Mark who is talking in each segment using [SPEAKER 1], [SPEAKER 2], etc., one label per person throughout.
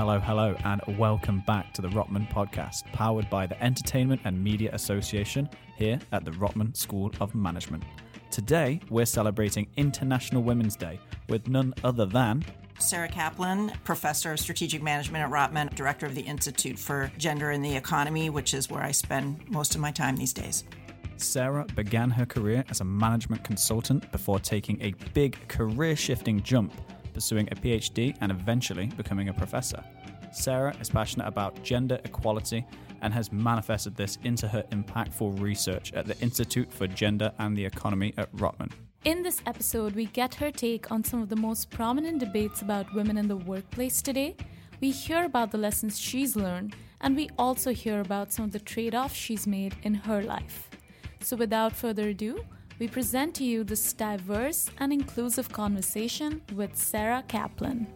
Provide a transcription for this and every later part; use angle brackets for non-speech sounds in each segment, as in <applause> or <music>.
[SPEAKER 1] Hello, hello, and welcome back to the Rotman podcast, powered by the Entertainment and Media Association here at the Rotman School of Management. Today, we're celebrating International Women's Day with none other than
[SPEAKER 2] Sarah Kaplan, professor of strategic management at Rotman, director of the Institute for Gender and the Economy, which is where I spend most of my time these days.
[SPEAKER 1] Sarah began her career as a management consultant before taking a big career shifting jump, pursuing a PhD and eventually becoming a professor. Sarah is passionate about gender equality and has manifested this into her impactful research at the Institute for Gender and the Economy at Rotman.
[SPEAKER 3] In this episode, we get her take on some of the most prominent debates about women in the workplace today. We hear about the lessons she's learned, and we also hear about some of the trade offs she's made in her life. So, without further ado, we present to you this diverse and inclusive conversation with Sarah Kaplan.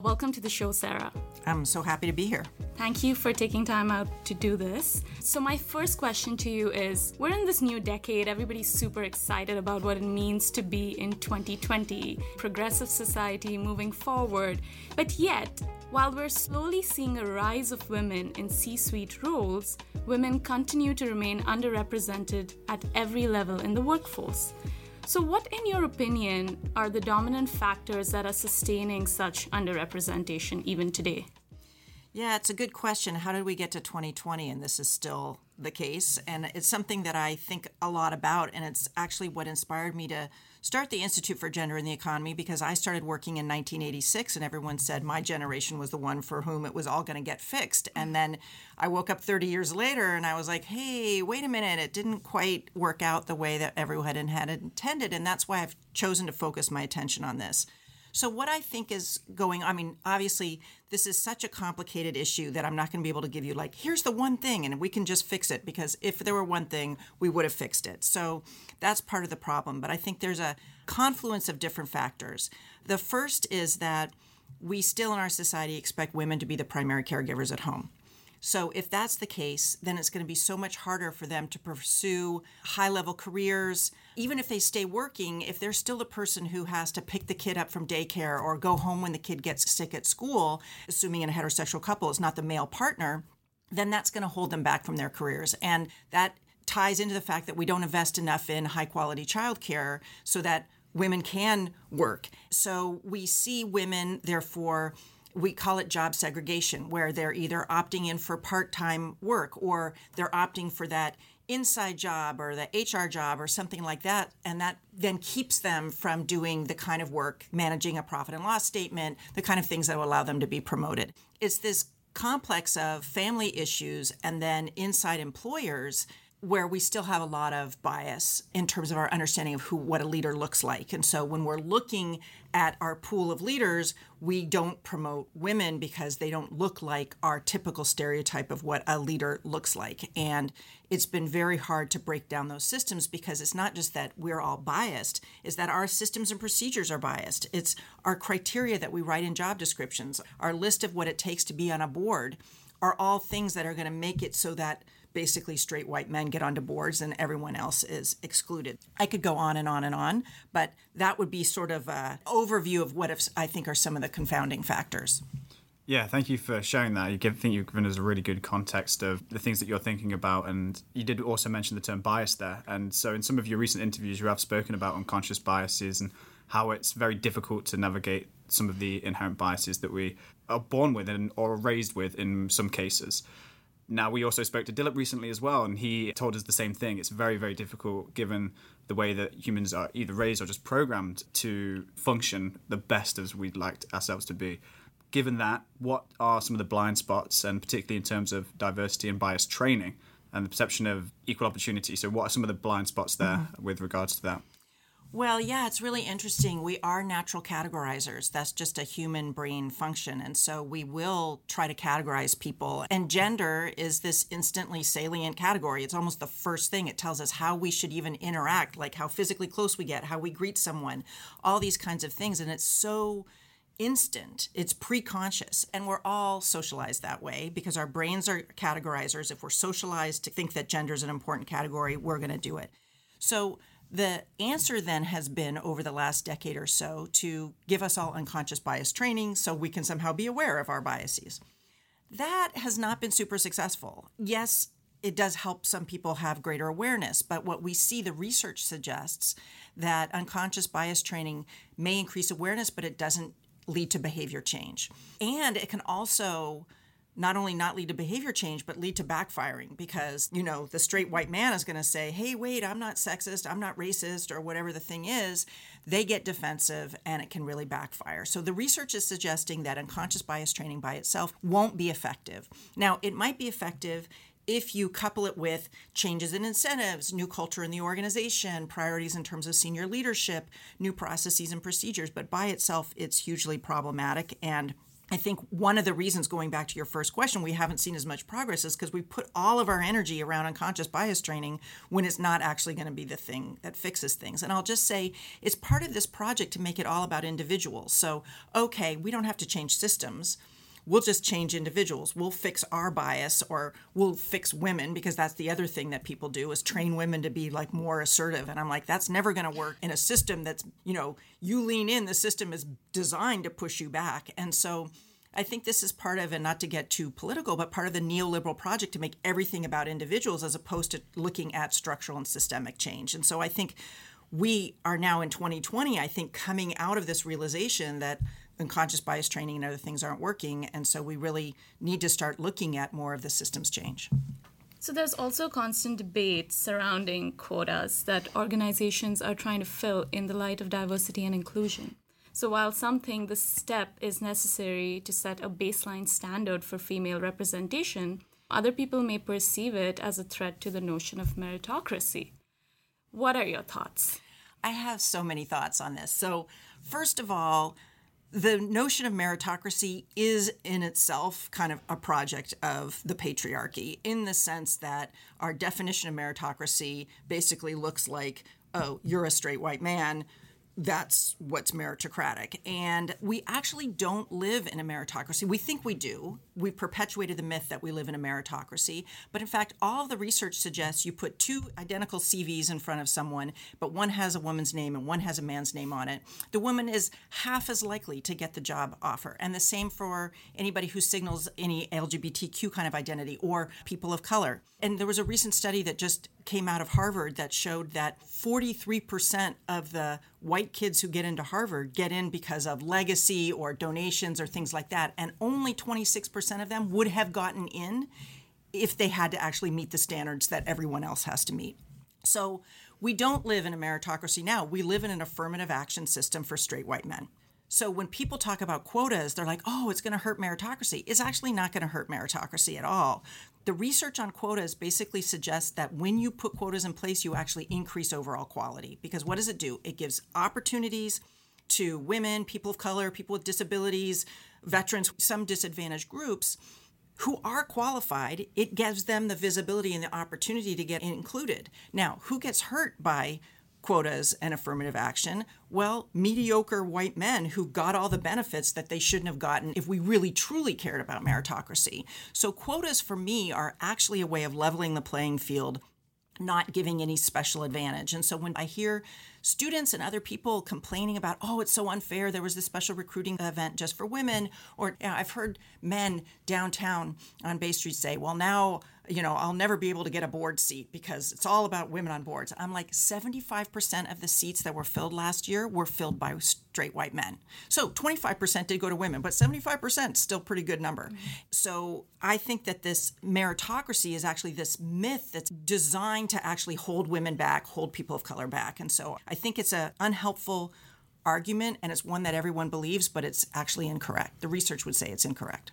[SPEAKER 3] Welcome to the show, Sarah.
[SPEAKER 2] I'm so happy to be here.
[SPEAKER 3] Thank you for taking time out to do this. So, my first question to you is We're in this new decade. Everybody's super excited about what it means to be in 2020, progressive society moving forward. But yet, while we're slowly seeing a rise of women in C suite roles, women continue to remain underrepresented at every level in the workforce. So, what, in your opinion, are the dominant factors that are sustaining such underrepresentation even today?
[SPEAKER 2] Yeah, it's a good question. How did we get to 2020 and this is still the case? And it's something that I think a lot about. And it's actually what inspired me to start the Institute for Gender in the Economy because I started working in 1986 and everyone said my generation was the one for whom it was all going to get fixed. And mm. then I woke up 30 years later and I was like, hey, wait a minute, it didn't quite work out the way that everyone had intended. And that's why I've chosen to focus my attention on this. So, what I think is going, I mean, obviously, this is such a complicated issue that I'm not going to be able to give you, like, here's the one thing and we can just fix it because if there were one thing, we would have fixed it. So, that's part of the problem. But I think there's a confluence of different factors. The first is that we still in our society expect women to be the primary caregivers at home. So, if that's the case, then it's going to be so much harder for them to pursue high level careers. Even if they stay working, if they're still the person who has to pick the kid up from daycare or go home when the kid gets sick at school, assuming in a heterosexual couple is not the male partner, then that's going to hold them back from their careers. And that ties into the fact that we don't invest enough in high quality childcare so that women can work. So, we see women, therefore, we call it job segregation, where they're either opting in for part time work or they're opting for that inside job or the HR job or something like that. And that then keeps them from doing the kind of work, managing a profit and loss statement, the kind of things that will allow them to be promoted. It's this complex of family issues and then inside employers where we still have a lot of bias in terms of our understanding of who what a leader looks like. And so when we're looking at our pool of leaders, we don't promote women because they don't look like our typical stereotype of what a leader looks like. And it's been very hard to break down those systems because it's not just that we're all biased, is that our systems and procedures are biased. It's our criteria that we write in job descriptions, our list of what it takes to be on a board are all things that are going to make it so that basically straight white men get onto boards and everyone else is excluded. I could go on and on and on, but that would be sort of an overview of what I think are some of the confounding factors.
[SPEAKER 1] Yeah, thank you for sharing that. You give, think you've given us a really good context of the things that you're thinking about, and you did also mention the term bias there. And so, in some of your recent interviews, you have spoken about unconscious biases and how it's very difficult to navigate some of the inherent biases that we are born with and or raised with in some cases. Now, we also spoke to Dilip recently as well, and he told us the same thing. It's very, very difficult given the way that humans are either raised or just programmed to function the best as we'd like ourselves to be. Given that, what are some of the blind spots, and particularly in terms of diversity and bias training and the perception of equal opportunity? So, what are some of the blind spots there mm-hmm. with regards to that?
[SPEAKER 2] Well, yeah, it's really interesting. We are natural categorizers. That's just a human brain function. And so we will try to categorize people. And gender is this instantly salient category. It's almost the first thing. It tells us how we should even interact, like how physically close we get, how we greet someone, all these kinds of things. And it's so instant. It's pre-conscious and we're all socialized that way because our brains are categorizers. If we're socialized to think that gender is an important category, we're going to do it. So The answer then has been over the last decade or so to give us all unconscious bias training so we can somehow be aware of our biases. That has not been super successful. Yes, it does help some people have greater awareness, but what we see, the research suggests that unconscious bias training may increase awareness, but it doesn't lead to behavior change. And it can also not only not lead to behavior change, but lead to backfiring because, you know, the straight white man is going to say, hey, wait, I'm not sexist, I'm not racist, or whatever the thing is. They get defensive and it can really backfire. So the research is suggesting that unconscious bias training by itself won't be effective. Now, it might be effective if you couple it with changes in incentives, new culture in the organization, priorities in terms of senior leadership, new processes and procedures. But by itself, it's hugely problematic. And I think one of the reasons, going back to your first question, we haven't seen as much progress is because we put all of our energy around unconscious bias training when it's not actually going to be the thing that fixes things. And I'll just say it's part of this project to make it all about individuals. So, okay, we don't have to change systems we'll just change individuals. We'll fix our bias or we'll fix women because that's the other thing that people do is train women to be like more assertive. And I'm like, that's never going to work in a system that's, you know, you lean in, the system is designed to push you back. And so I think this is part of, and not to get too political, but part of the neoliberal project to make everything about individuals as opposed to looking at structural and systemic change. And so I think we are now in 2020, I think, coming out of this realization that unconscious bias training and other things aren't working. And so we really need to start looking at more of the systems change.
[SPEAKER 3] So there's also constant debate surrounding quotas that organizations are trying to fill in the light of diversity and inclusion. So while some think the step is necessary to set a baseline standard for female representation, other people may perceive it as a threat to the notion of meritocracy. What are your thoughts?
[SPEAKER 2] I have so many thoughts on this. So, first of all, the notion of meritocracy is in itself kind of a project of the patriarchy in the sense that our definition of meritocracy basically looks like oh you're a straight white man that's what's meritocratic. And we actually don't live in a meritocracy. We think we do. We've perpetuated the myth that we live in a meritocracy. But in fact, all of the research suggests you put two identical CVs in front of someone, but one has a woman's name and one has a man's name on it. The woman is half as likely to get the job offer. And the same for anybody who signals any LGBTQ kind of identity or people of color. And there was a recent study that just came out of Harvard that showed that 43% of the white kids who get into Harvard get in because of legacy or donations or things like that. And only 26% of them would have gotten in if they had to actually meet the standards that everyone else has to meet. So we don't live in a meritocracy now. We live in an affirmative action system for straight white men. So when people talk about quotas, they're like, oh, it's going to hurt meritocracy. It's actually not going to hurt meritocracy at all. The research on quotas basically suggests that when you put quotas in place, you actually increase overall quality. Because what does it do? It gives opportunities to women, people of color, people with disabilities, veterans, some disadvantaged groups who are qualified. It gives them the visibility and the opportunity to get included. Now, who gets hurt by quotas and affirmative action? Well, mediocre white men who got all the benefits that they shouldn't have gotten if we really truly cared about meritocracy. So, quotas for me are actually a way of leveling the playing field, not giving any special advantage. And so, when I hear students and other people complaining about, oh, it's so unfair. There was this special recruiting event just for women. Or you know, I've heard men downtown on Bay Street say, well, now you know, I'll never be able to get a board seat because it's all about women on boards. I'm like 75% of the seats that were filled last year were filled by straight white men. So 25% did go to women, but 75% is still pretty good number. Mm-hmm. So I think that this meritocracy is actually this myth that's designed to actually hold women back, hold people of color back. And so I think it's an unhelpful argument and it's one that everyone believes, but it's actually incorrect. The research would say it's incorrect.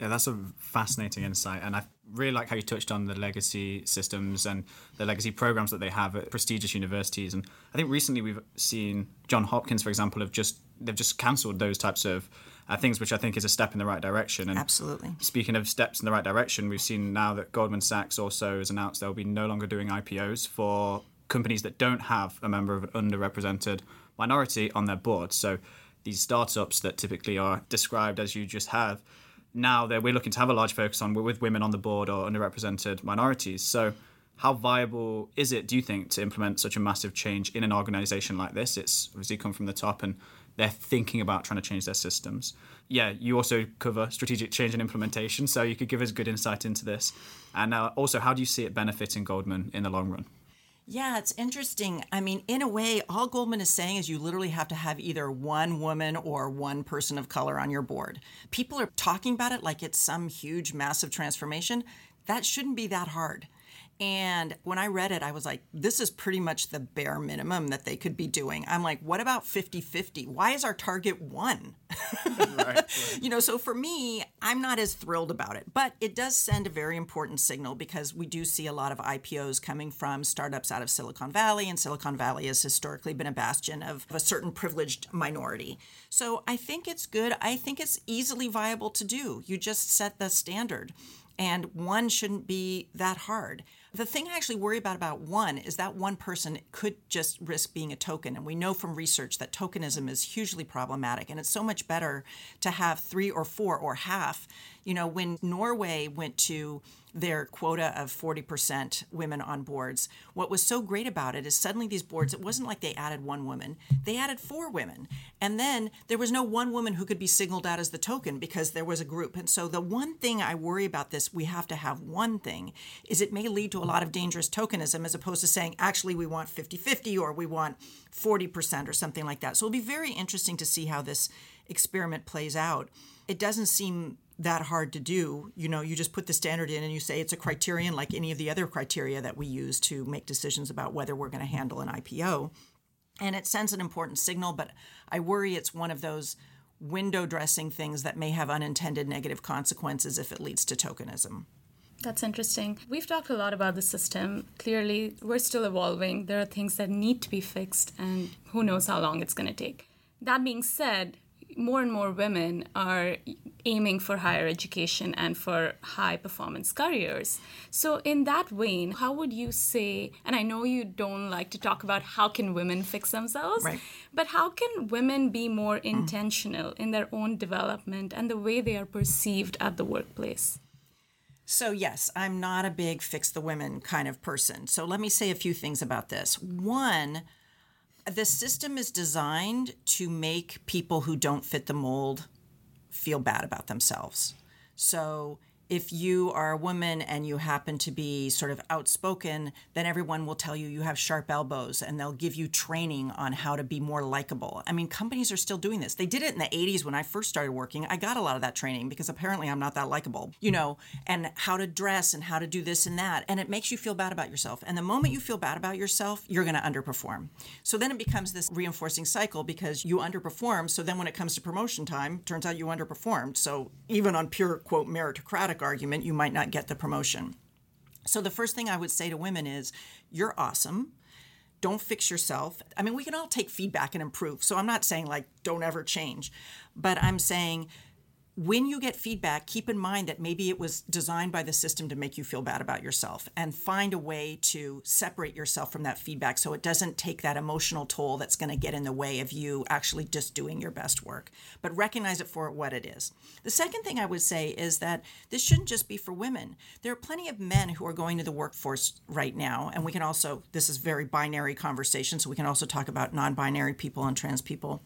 [SPEAKER 1] Yeah, that's a fascinating insight. And I really like how you touched on the legacy systems and the legacy programs that they have at prestigious universities. And I think recently we've seen John Hopkins, for example, have just they've just cancelled those types of uh, things, which I think is a step in the right direction.
[SPEAKER 2] And Absolutely.
[SPEAKER 1] Speaking of steps in the right direction, we've seen now that Goldman Sachs also has announced they'll be no longer doing IPOs for companies that don't have a member of an underrepresented minority on their board. So these startups that typically are described as you just have now that we're looking to have a large focus on with women on the board or underrepresented minorities. So how viable is it, do you think, to implement such a massive change in an organization like this? It's obviously come from the top and they're thinking about trying to change their systems. Yeah, you also cover strategic change and implementation, so you could give us good insight into this. And uh, also, how do you see it benefiting Goldman in the long run?
[SPEAKER 2] Yeah, it's interesting. I mean, in a way, all Goldman is saying is you literally have to have either one woman or one person of color on your board. People are talking about it like it's some huge, massive transformation. That shouldn't be that hard. And when I read it, I was like, this is pretty much the bare minimum that they could be doing. I'm like, what about 50 50? Why is our target one? <laughs> right, right. You know, so for me, I'm not as thrilled about it, but it does send a very important signal because we do see a lot of IPOs coming from startups out of Silicon Valley, and Silicon Valley has historically been a bastion of a certain privileged minority. So I think it's good. I think it's easily viable to do. You just set the standard and one shouldn't be that hard. The thing I actually worry about about one is that one person could just risk being a token. And we know from research that tokenism is hugely problematic. And it's so much better to have three or four or half. You know, when Norway went to their quota of 40% women on boards. What was so great about it is suddenly these boards, it wasn't like they added one woman, they added four women. And then there was no one woman who could be signaled out as the token because there was a group. And so the one thing I worry about this, we have to have one thing, is it may lead to a lot of dangerous tokenism as opposed to saying, actually, we want 50 50 or we want 40% or something like that. So it'll be very interesting to see how this experiment plays out. It doesn't seem that hard to do. You know, you just put the standard in and you say it's a criterion like any of the other criteria that we use to make decisions about whether we're going to handle an IPO. And it sends an important signal, but I worry it's one of those window dressing things that may have unintended negative consequences if it leads to tokenism.
[SPEAKER 3] That's interesting. We've talked a lot about the system. Clearly, we're still evolving. There are things that need to be fixed, and who knows how long it's going to take. That being said, more and more women are aiming for higher education and for high performance careers. So in that vein, how would you say and I know you don't like to talk about how can women fix themselves,
[SPEAKER 2] right.
[SPEAKER 3] but how can women be more intentional in their own development and the way they are perceived at the workplace?
[SPEAKER 2] So, yes, I'm not a big fix the women kind of person. So, let me say a few things about this. One, the system is designed to make people who don't fit the mold feel bad about themselves. So if you are a woman and you happen to be sort of outspoken, then everyone will tell you you have sharp elbows and they'll give you training on how to be more likable. I mean, companies are still doing this. They did it in the 80s when I first started working. I got a lot of that training because apparently I'm not that likable, you know, and how to dress and how to do this and that. And it makes you feel bad about yourself. And the moment you feel bad about yourself, you're going to underperform. So then it becomes this reinforcing cycle because you underperform. So then when it comes to promotion time, turns out you underperformed. So even on pure, quote, meritocratic argument, you might not get the promotion. So the first thing I would say to women is you're awesome. Don't fix yourself. I mean, we can all take feedback and improve. So I'm not saying like don't ever change, but I'm saying when you get feedback, keep in mind that maybe it was designed by the system to make you feel bad about yourself and find a way to separate yourself from that feedback so it doesn't take that emotional toll that's going to get in the way of you actually just doing your best work. But recognize it for what it is. The second thing I would say is that this shouldn't just be for women. There are plenty of men who are going to the workforce right now, and we can also, this is very binary conversation, so we can also talk about non binary people and trans people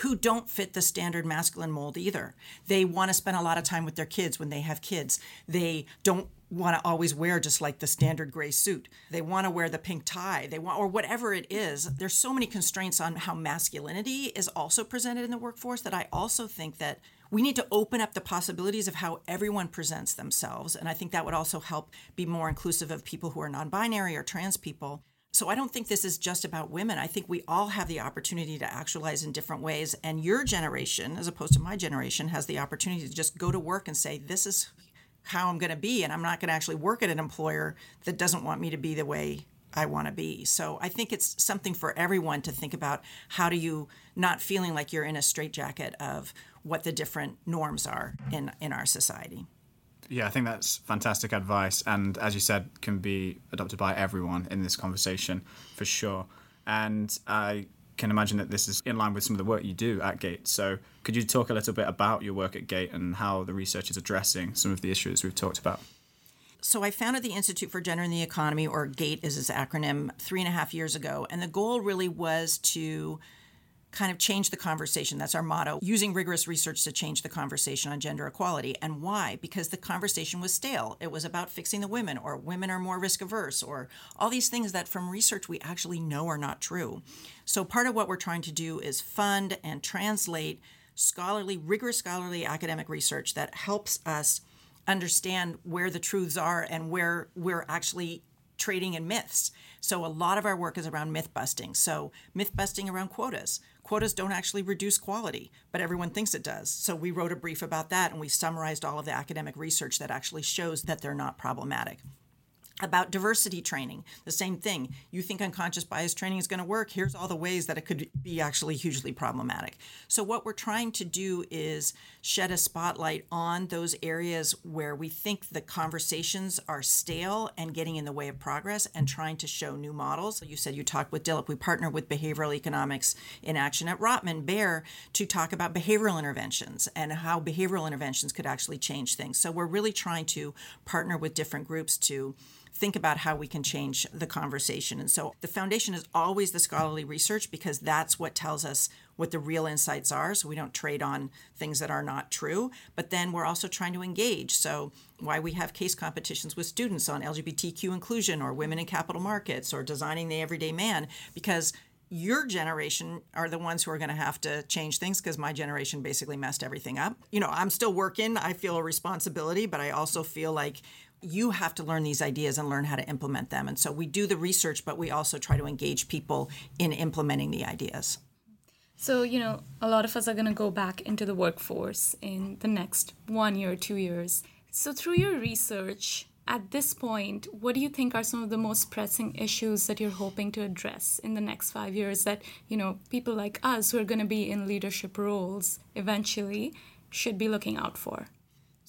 [SPEAKER 2] who don't fit the standard masculine mold either. They want to spend a lot of time with their kids when they have kids. They don't want to always wear just like the standard gray suit. They want to wear the pink tie. They want or whatever it is. There's so many constraints on how masculinity is also presented in the workforce that I also think that we need to open up the possibilities of how everyone presents themselves and I think that would also help be more inclusive of people who are non-binary or trans people so I don't think this is just about women. I think we all have the opportunity to actualize in different ways. And your generation, as opposed to my generation, has the opportunity to just go to work and say, this is how I'm going to be. And I'm not going to actually work at an employer that doesn't want me to be the way I want to be. So I think it's something for everyone to think about how do you not feeling like you're in a straitjacket of what the different norms are in, in our society.
[SPEAKER 1] Yeah, I think that's fantastic advice, and as you said, can be adopted by everyone in this conversation for sure. And I can imagine that this is in line with some of the work you do at Gate. So, could you talk a little bit about your work at Gate and how the research is addressing some of the issues we've talked about?
[SPEAKER 2] So I founded the Institute for Gender and the Economy, or GATE is its acronym, three and a half years ago. And the goal really was to kind of change the conversation. That's our motto using rigorous research to change the conversation on gender equality. And why? Because the conversation was stale. It was about fixing the women, or women are more risk averse, or all these things that from research we actually know are not true. So, part of what we're trying to do is fund and translate scholarly, rigorous scholarly academic research that helps us understand where the truths are and where we're actually trading in myths. So a lot of our work is around myth busting. So myth busting around quotas. Quotas don't actually reduce quality, but everyone thinks it does. So we wrote a brief about that and we summarized all of the academic research that actually shows that they're not problematic about diversity training the same thing. You think unconscious bias training is going to work? Here's all the ways that it could be actually hugely problematic. So what we're trying to do is shed a spotlight on those areas where we think the conversations are stale and getting in the way of progress and trying to show new models. You said you talked with Dilip. We partner with behavioral economics in action at Rotman Bear to talk about behavioral interventions and how behavioral interventions could actually change things. So we're really trying to partner with different groups to think about how we can change the conversation. And so the foundation is always the scholarly research because that's what tells us what the real insights are. So we don't trade on things that are not true. But then we're also trying to engage. So why we have case competitions with students on LGBTQ inclusion or women in capital markets or designing the everyday man because your generation are the ones who are going to have to change things because my generation basically messed everything up. You know, I'm still working. I feel a responsibility, but I also feel like you have to learn these ideas and learn how to implement them. And so we do the research, but we also try to engage people in implementing the ideas.
[SPEAKER 3] So, you know, a lot of us are going to go back into the workforce in the next one year, two years. So, through your research, at this point, what do you think are some of the most pressing issues that you're hoping to address in the next five years that, you know, people like us who are going to be in leadership roles eventually should be looking out for?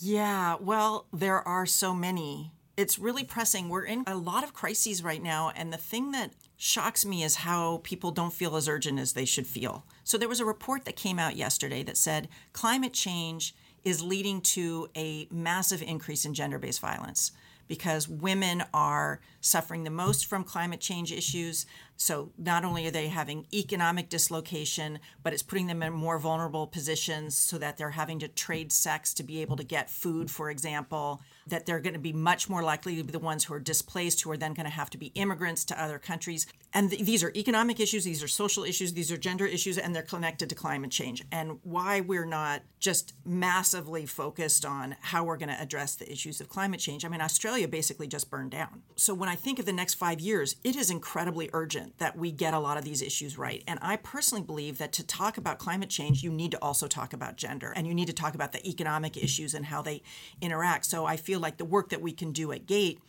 [SPEAKER 2] Yeah, well, there are so many. It's really pressing. We're in a lot of crises right now, and the thing that shocks me is how people don't feel as urgent as they should feel. So, there was a report that came out yesterday that said climate change is leading to a massive increase in gender based violence because women are suffering the most from climate change issues. So not only are they having economic dislocation, but it's putting them in more vulnerable positions so that they're having to trade sex to be able to get food, for example, that they're going to be much more likely to be the ones who are displaced, who are then going to have to be immigrants to other countries. And th- these are economic issues, these are social issues, these are gender issues, and they're connected to climate change. And why we're not just massively focused on how we're going to address the issues of climate change. I mean, Australia basically just burned down. So when I think of the next five years, it is incredibly urgent that we get a lot of these issues right. And I personally believe that to talk about climate change, you need to also talk about gender and you need to talk about the economic issues and how they interact. So I feel like the work that we can do at GATE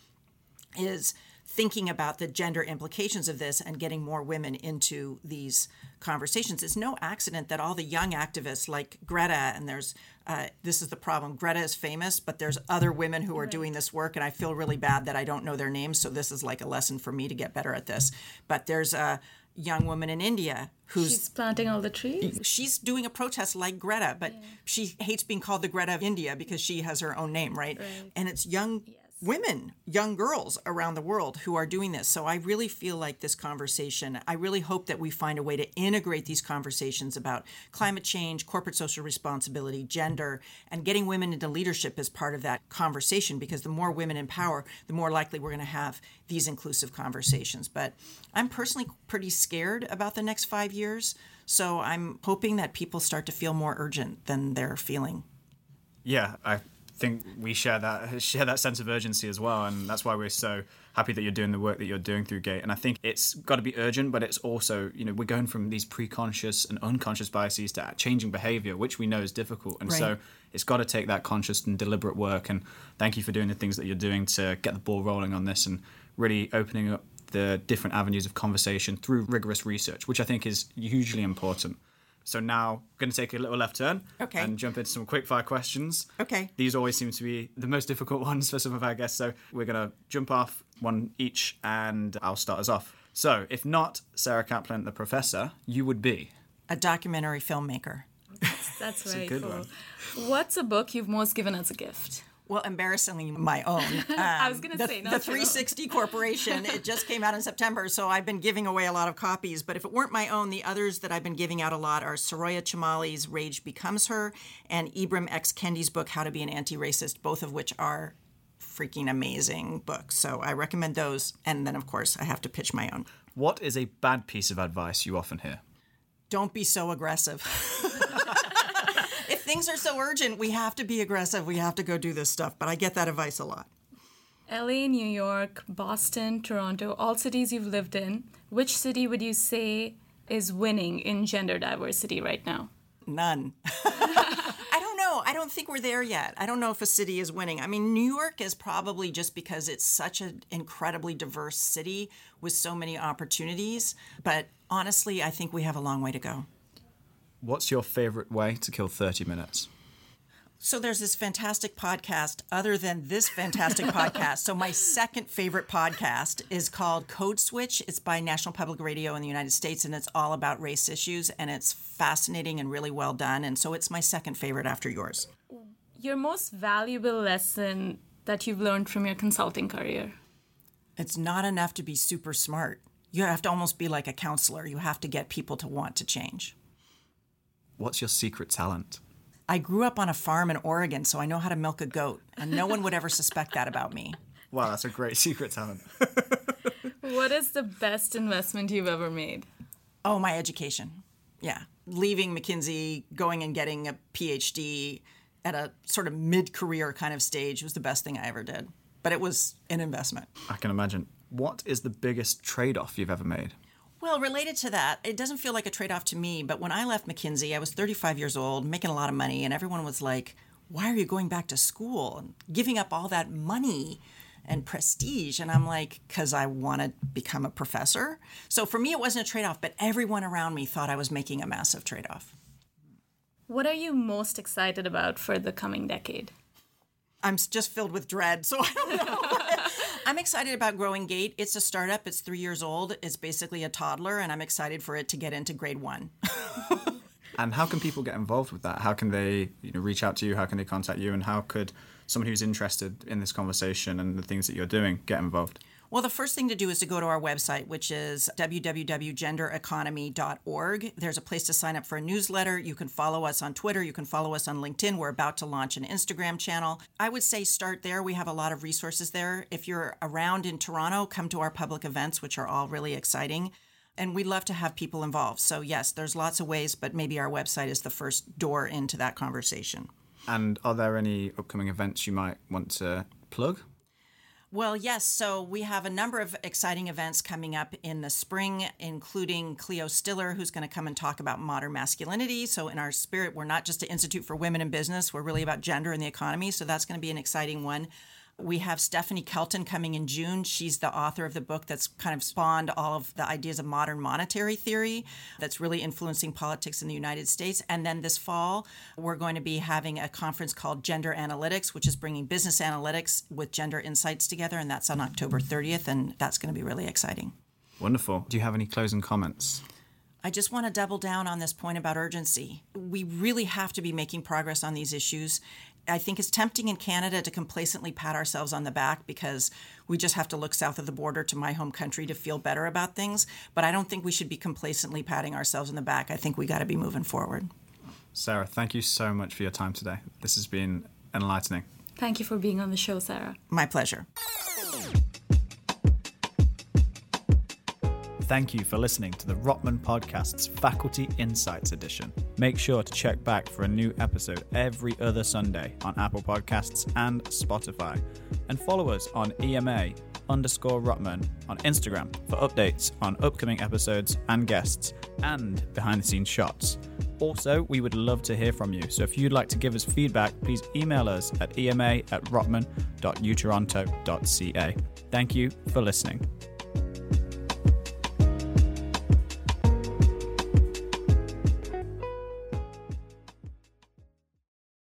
[SPEAKER 2] is thinking about the gender implications of this and getting more women into these conversations. It's no accident that all the young activists like Greta, and there's uh, this is the problem. Greta is famous, but there's other women who are doing this work, and I feel really bad that I don't know their names. So this is like a lesson for me to get better at this. But there's a young woman in India who's
[SPEAKER 3] she's planting all the trees.
[SPEAKER 2] She's doing a protest like Greta, but yeah. she hates being called the Greta of India because she has her own name, right? right. And it's young yeah women, young girls around the world who are doing this. So I really feel like this conversation, I really hope that we find a way to integrate these conversations about climate change, corporate social responsibility, gender, and getting women into leadership as part of that conversation because the more women in power, the more likely we're going to have these inclusive conversations. But I'm personally pretty scared about the next five years. So I'm hoping that people start to feel more urgent than they're feeling.
[SPEAKER 1] Yeah, I think we share that share that sense of urgency as well, and that's why we're so happy that you're doing the work that you're doing through Gate. And I think it's got to be urgent, but it's also you know we're going from these pre-conscious and unconscious biases to changing behavior, which we know is difficult, and right. so it's got to take that conscious and deliberate work. And thank you for doing the things that you're doing to get the ball rolling on this and really opening up the different avenues of conversation through rigorous research, which I think is hugely important. So now we're going to take a little left turn
[SPEAKER 2] okay.
[SPEAKER 1] and jump into some quick fire questions.
[SPEAKER 2] Okay.
[SPEAKER 1] These always seem to be the most difficult <laughs> ones for some of our guests. So we're going to jump off one each and I'll start us off. So if not Sarah Kaplan, the professor, you would be?
[SPEAKER 2] A documentary filmmaker.
[SPEAKER 3] That's, that's very cool. One. What's a book you've most given as a gift?
[SPEAKER 2] Well, embarrassingly, my own. Um, <laughs>
[SPEAKER 3] I was going to
[SPEAKER 2] the,
[SPEAKER 3] say,
[SPEAKER 2] the
[SPEAKER 3] not
[SPEAKER 2] 360 Corporation. It just came out in September, so I've been giving away a lot of copies. But if it weren't my own, the others that I've been giving out a lot are Soraya Chemaly's Rage Becomes Her and Ibram X. Kendi's book, How to Be an Anti-Racist, both of which are freaking amazing books. So I recommend those. And then, of course, I have to pitch my own.
[SPEAKER 1] What is a bad piece of advice you often hear?
[SPEAKER 2] Don't be so aggressive. <laughs> things are so urgent, we have to be aggressive. We have to go do this stuff. But I get that advice a lot.
[SPEAKER 3] LA, New York, Boston, Toronto, all cities you've lived in. Which city would you say is winning in gender diversity right now?
[SPEAKER 2] None. <laughs> I don't know. I don't think we're there yet. I don't know if a city is winning. I mean, New York is probably just because it's such an incredibly diverse city with so many opportunities. But honestly, I think we have a long way to go.
[SPEAKER 1] What's your favorite way to kill 30 minutes?
[SPEAKER 2] So there's this fantastic podcast other than this fantastic <laughs> podcast. So my second favorite podcast is called Code Switch. It's by National Public Radio in the United States and it's all about race issues and it's fascinating and really well done and so it's my second favorite after yours.
[SPEAKER 3] Your most valuable lesson that you've learned from your consulting career?
[SPEAKER 2] It's not enough to be super smart. You have to almost be like a counselor. You have to get people to want to change.
[SPEAKER 1] What's your secret talent?
[SPEAKER 2] I grew up on a farm in Oregon, so I know how to milk a goat, and no one would ever suspect that about me.
[SPEAKER 1] Wow, that's a great secret talent. <laughs>
[SPEAKER 3] What is the best investment you've ever made?
[SPEAKER 2] Oh, my education. Yeah. Leaving McKinsey, going and getting a PhD at a sort of mid career kind of stage was the best thing I ever did. But it was an investment.
[SPEAKER 1] I can imagine. What is the biggest trade off you've ever made?
[SPEAKER 2] Well, related to that, it doesn't feel like a trade off to me, but when I left McKinsey, I was 35 years old, making a lot of money, and everyone was like, Why are you going back to school and giving up all that money and prestige? And I'm like, Because I want to become a professor. So for me, it wasn't a trade off, but everyone around me thought I was making a massive trade off.
[SPEAKER 3] What are you most excited about for the coming decade?
[SPEAKER 2] I'm just filled with dread, so I don't know. <laughs> I'm excited about Growing Gate. It's a startup. It's three years old. It's basically a toddler, and I'm excited for it to get into grade one. <laughs>
[SPEAKER 1] And how can people get involved with that? How can they you know, reach out to you? How can they contact you? And how could someone who's interested in this conversation and the things that you're doing get involved?
[SPEAKER 2] Well, the first thing to do is to go to our website, which is www.gendereconomy.org. There's a place to sign up for a newsletter. You can follow us on Twitter. You can follow us on LinkedIn. We're about to launch an Instagram channel. I would say start there. We have a lot of resources there. If you're around in Toronto, come to our public events, which are all really exciting. And we'd love to have people involved. So, yes, there's lots of ways, but maybe our website is the first door into that conversation.
[SPEAKER 1] And are there any upcoming events you might want to plug?
[SPEAKER 2] Well, yes. So we have a number of exciting events coming up in the spring, including Cleo Stiller, who's going to come and talk about modern masculinity. So, in our spirit, we're not just an institute for women in business, we're really about gender and the economy. So, that's going to be an exciting one. We have Stephanie Kelton coming in June. She's the author of the book that's kind of spawned all of the ideas of modern monetary theory that's really influencing politics in the United States. And then this fall, we're going to be having a conference called Gender Analytics, which is bringing business analytics with gender insights together. And that's on October 30th. And that's going to be really exciting.
[SPEAKER 1] Wonderful. Do you have any closing comments?
[SPEAKER 2] I just want to double down on this point about urgency. We really have to be making progress on these issues. I think it's tempting in Canada to complacently pat ourselves on the back because we just have to look south of the border to my home country to feel better about things. But I don't think we should be complacently patting ourselves on the back. I think we got to be moving forward.
[SPEAKER 1] Sarah, thank you so much for your time today. This has been enlightening.
[SPEAKER 3] Thank you for being on the show, Sarah.
[SPEAKER 2] My pleasure.
[SPEAKER 1] Thank you for listening to the Rotman Podcast's Faculty Insights Edition. Make sure to check back for a new episode every other Sunday on Apple Podcasts and Spotify. And follow us on EMA underscore Rotman on Instagram for updates on upcoming episodes and guests and behind the scenes shots. Also, we would love to hear from you, so if you'd like to give us feedback, please email us at ema at rotman.utoronto.ca. Thank you for listening.